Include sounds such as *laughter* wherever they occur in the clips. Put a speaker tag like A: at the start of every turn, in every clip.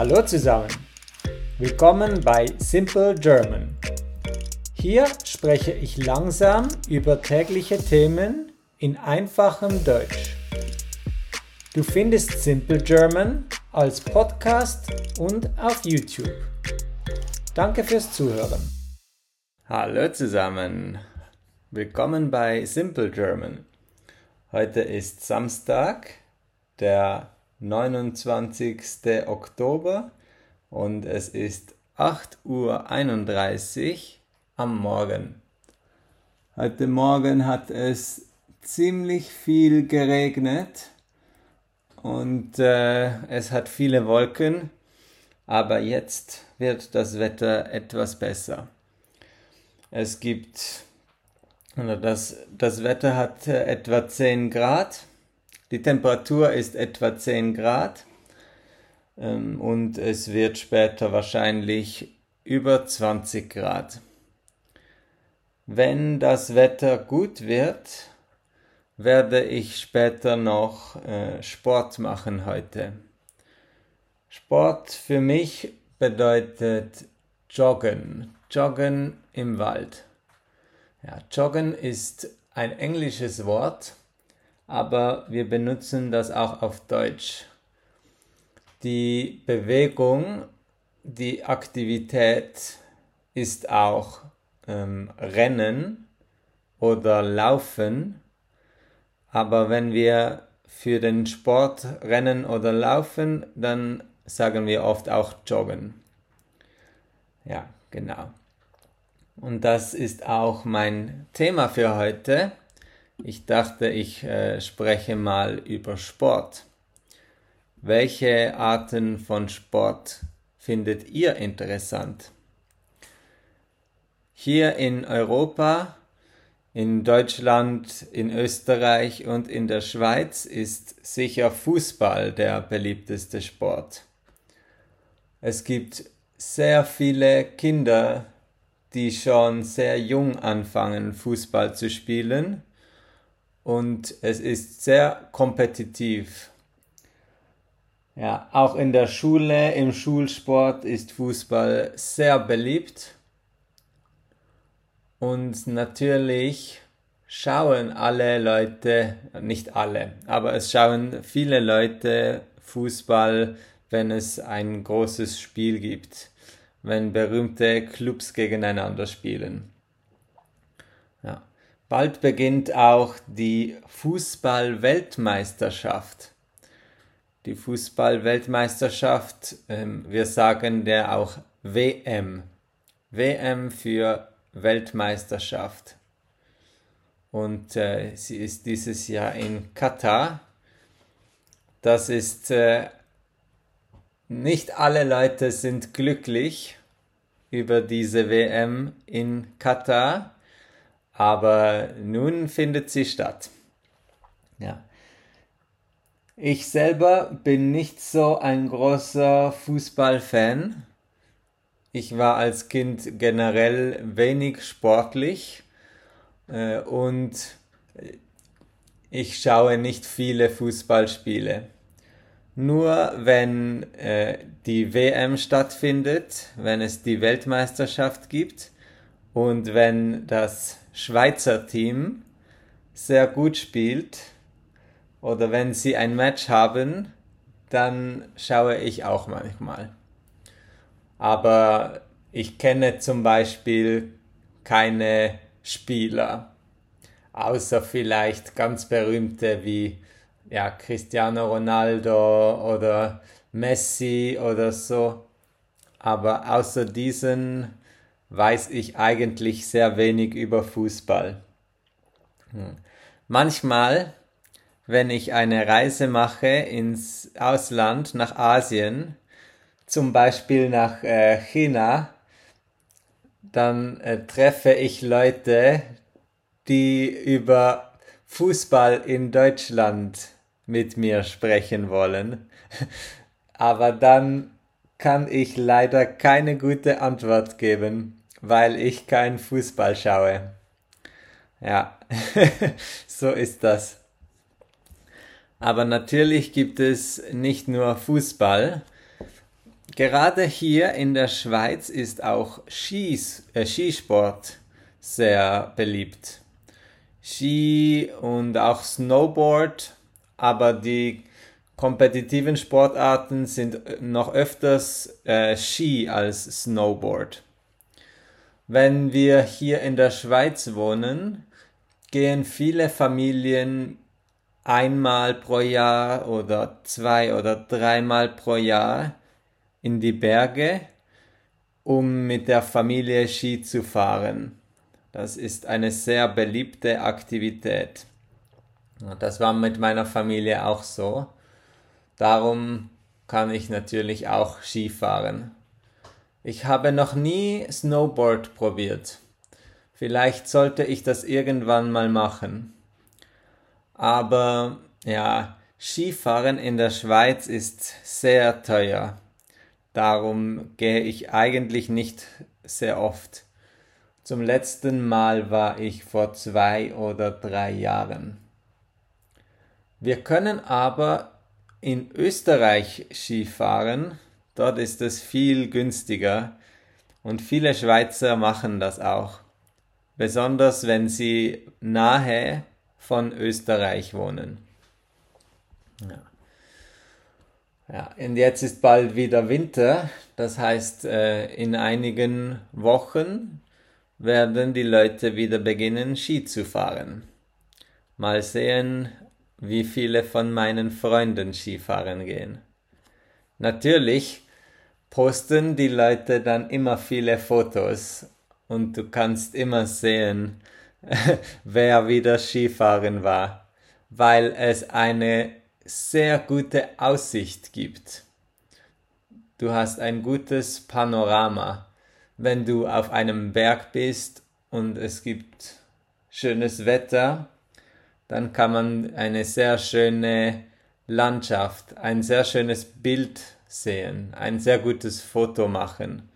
A: Hallo zusammen. Willkommen bei Simple German. Hier spreche ich langsam über tägliche Themen in einfachem Deutsch. Du findest Simple German als Podcast und auf YouTube. Danke fürs Zuhören.
B: Hallo zusammen. Willkommen bei Simple German. Heute ist Samstag, der 29. Oktober und es ist 8.31 Uhr am Morgen. Heute Morgen hat es ziemlich viel geregnet und äh, es hat viele Wolken, aber jetzt wird das Wetter etwas besser. Es gibt das, das Wetter hat äh, etwa 10 Grad. Die Temperatur ist etwa 10 Grad. Ähm, und es wird später wahrscheinlich über 20 Grad. Wenn das Wetter gut wird, werde ich später noch äh, Sport machen heute. Sport für mich bedeutet Joggen. Joggen im Wald. Ja, joggen ist ein englisches Wort, aber wir benutzen das auch auf Deutsch. Die Bewegung, die Aktivität ist auch ähm, Rennen oder Laufen, aber wenn wir für den Sport rennen oder laufen, dann sagen wir oft auch joggen. Ja, genau. Und das ist auch mein Thema für heute. Ich dachte, ich äh, spreche mal über Sport. Welche Arten von Sport findet ihr interessant? Hier in Europa, in Deutschland, in Österreich und in der Schweiz ist sicher Fußball der beliebteste Sport. Es gibt sehr viele Kinder, die schon sehr jung anfangen, Fußball zu spielen. Und es ist sehr kompetitiv. Ja, auch in der Schule, im Schulsport ist Fußball sehr beliebt. Und natürlich schauen alle Leute, nicht alle, aber es schauen viele Leute Fußball, wenn es ein großes Spiel gibt wenn berühmte Clubs gegeneinander spielen. Bald beginnt auch die Fußball-Weltmeisterschaft. Die Fußball-Weltmeisterschaft, ähm, wir sagen der auch WM. WM für Weltmeisterschaft. Und äh, sie ist dieses Jahr in Katar. Das ist äh, nicht alle Leute sind glücklich über diese WM in Katar, aber nun findet sie statt. Ja. Ich selber bin nicht so ein großer Fußballfan. Ich war als Kind generell wenig sportlich äh, und ich schaue nicht viele Fußballspiele. Nur wenn äh, die WM stattfindet, wenn es die Weltmeisterschaft gibt und wenn das Schweizer Team sehr gut spielt oder wenn sie ein Match haben, dann schaue ich auch manchmal. Aber ich kenne zum Beispiel keine Spieler, außer vielleicht ganz berühmte wie ja, Cristiano Ronaldo oder Messi oder so. Aber außer diesen weiß ich eigentlich sehr wenig über Fußball. Hm. Manchmal, wenn ich eine Reise mache ins Ausland, nach Asien, zum Beispiel nach äh, China, dann äh, treffe ich Leute, die über Fußball in Deutschland mit mir sprechen wollen. *laughs* Aber dann kann ich leider keine gute Antwort geben, weil ich kein Fußball schaue. Ja, *laughs* so ist das. Aber natürlich gibt es nicht nur Fußball. Gerade hier in der Schweiz ist auch Skis, äh, Skisport sehr beliebt. Ski und auch Snowboard, aber die kompetitiven Sportarten sind noch öfters äh, Ski als Snowboard. Wenn wir hier in der Schweiz wohnen, gehen viele Familien einmal pro Jahr oder zwei oder dreimal pro Jahr in die Berge, um mit der Familie Ski zu fahren. Das ist eine sehr beliebte Aktivität. Das war mit meiner Familie auch so. Darum kann ich natürlich auch Ski fahren. Ich habe noch nie Snowboard probiert. Vielleicht sollte ich das irgendwann mal machen. Aber ja, Skifahren in der Schweiz ist sehr teuer. Darum gehe ich eigentlich nicht sehr oft. Zum letzten Mal war ich vor zwei oder drei Jahren. Wir können aber in Österreich Skifahren. Dort ist es viel günstiger und viele Schweizer machen das auch. Besonders wenn sie nahe von Österreich wohnen. Ja. Ja, und jetzt ist bald wieder Winter, das heißt, äh, in einigen Wochen werden die Leute wieder beginnen, Ski zu fahren. Mal sehen, wie viele von meinen Freunden Skifahren gehen. Natürlich posten die Leute dann immer viele Fotos und du kannst immer sehen, *laughs* wer wieder Skifahren war, weil es eine sehr gute Aussicht gibt. Du hast ein gutes Panorama, wenn du auf einem Berg bist und es gibt schönes Wetter, dann kann man eine sehr schöne Landschaft, ein sehr schönes Bild sehen, ein sehr gutes Foto machen.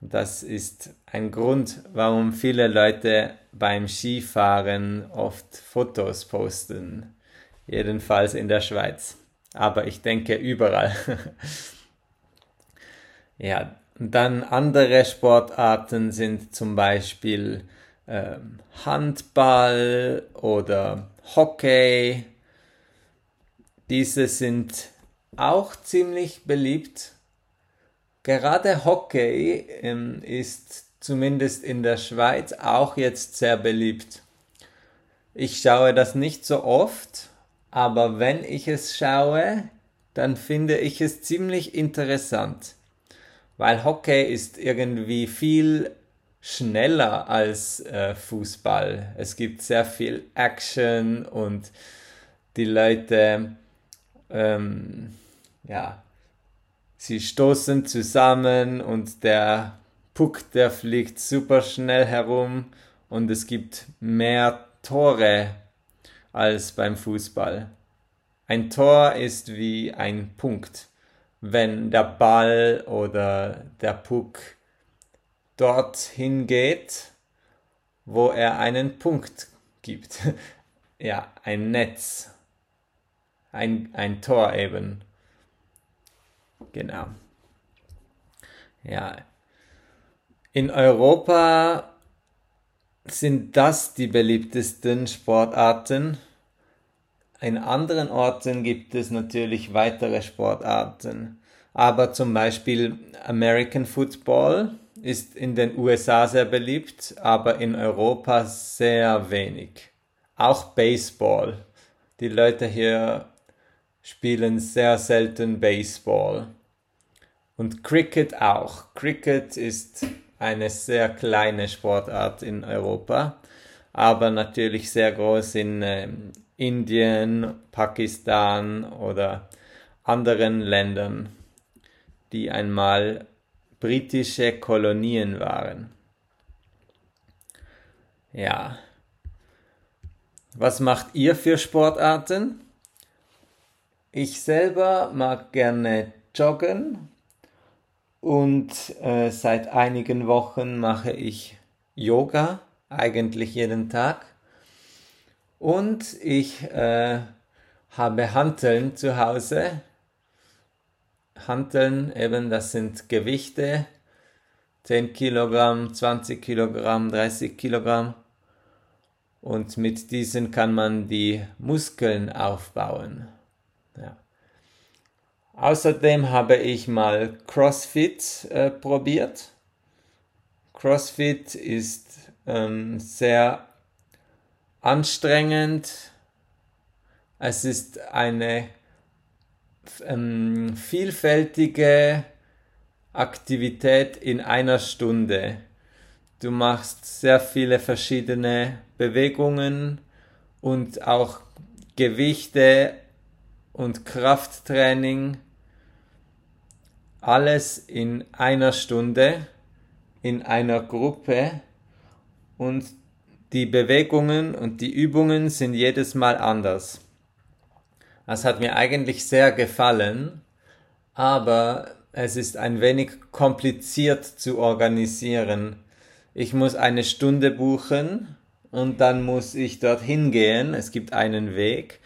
B: Das ist ein Grund, warum viele Leute beim Skifahren oft Fotos posten jedenfalls in der Schweiz. Aber ich denke überall. *laughs* ja, dann andere Sportarten sind zum Beispiel äh, Handball oder Hockey. Diese sind auch ziemlich beliebt. Gerade Hockey ähm, ist zumindest in der Schweiz auch jetzt sehr beliebt. Ich schaue das nicht so oft, aber wenn ich es schaue, dann finde ich es ziemlich interessant, weil Hockey ist irgendwie viel schneller als äh, Fußball. Es gibt sehr viel Action und die Leute, ähm, ja, sie stoßen zusammen und der Puck, der fliegt super schnell herum und es gibt mehr Tore als beim Fußball. Ein Tor ist wie ein Punkt. Wenn der Ball oder der Puck dorthin geht, wo er einen Punkt gibt. *laughs* ja, ein Netz. Ein, ein Tor eben. Genau. Ja. In Europa sind das die beliebtesten Sportarten. In anderen Orten gibt es natürlich weitere Sportarten, aber zum Beispiel American Football ist in den USA sehr beliebt, aber in Europa sehr wenig. Auch Baseball. Die Leute hier spielen sehr selten Baseball. Und Cricket auch. Cricket ist eine sehr kleine Sportart in Europa, aber natürlich sehr groß in äh, Indien, Pakistan oder anderen Ländern, die einmal britische Kolonien waren. Ja. Was macht ihr für Sportarten? Ich selber mag gerne joggen und äh, seit einigen Wochen mache ich Yoga, eigentlich jeden Tag. Und ich äh, habe Hanteln zu Hause. Hanteln, eben das sind Gewichte, 10 Kilogramm, 20 Kilogramm, 30 Kilogramm. Und mit diesen kann man die Muskeln aufbauen. Ja. Außerdem habe ich mal CrossFit äh, probiert. CrossFit ist ähm, sehr anstrengend. Es ist eine ähm, vielfältige Aktivität in einer Stunde. Du machst sehr viele verschiedene Bewegungen und auch Gewichte und Krafttraining. Alles in einer Stunde, in einer Gruppe und die Bewegungen und die Übungen sind jedes Mal anders. Das hat mir eigentlich sehr gefallen, aber es ist ein wenig kompliziert zu organisieren. Ich muss eine Stunde buchen und dann muss ich dorthin gehen. Es gibt einen Weg.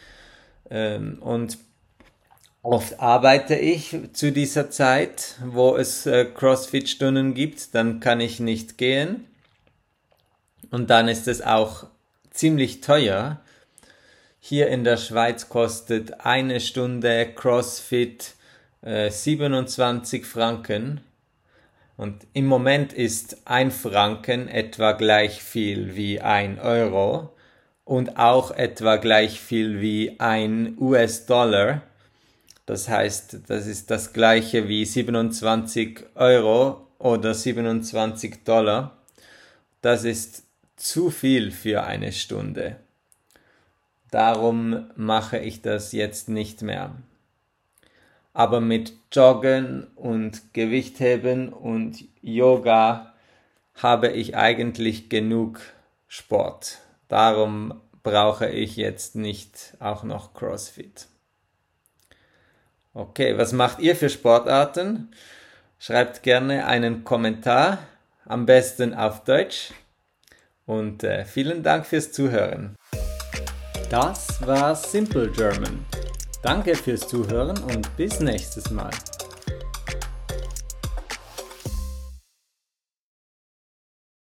B: Ähm, und oft arbeite ich zu dieser Zeit, wo es äh, CrossFit-Stunden gibt. Dann kann ich nicht gehen. Und dann ist es auch ziemlich teuer. Hier in der Schweiz kostet eine Stunde CrossFit äh, 27 Franken. Und im Moment ist ein Franken etwa gleich viel wie ein Euro und auch etwa gleich viel wie ein US-Dollar. Das heißt, das ist das gleiche wie 27 Euro oder 27 Dollar. Das ist zu viel für eine Stunde. Darum mache ich das jetzt nicht mehr. Aber mit Joggen und Gewichtheben und Yoga habe ich eigentlich genug Sport. Darum brauche ich jetzt nicht auch noch CrossFit. Okay, was macht ihr für Sportarten? Schreibt gerne einen Kommentar, am besten auf Deutsch. Und äh, vielen Dank fürs Zuhören.
A: Das war Simple German. Danke fürs Zuhören und bis nächstes Mal.